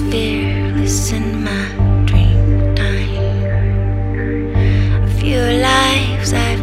fearless in my dream. A few lives I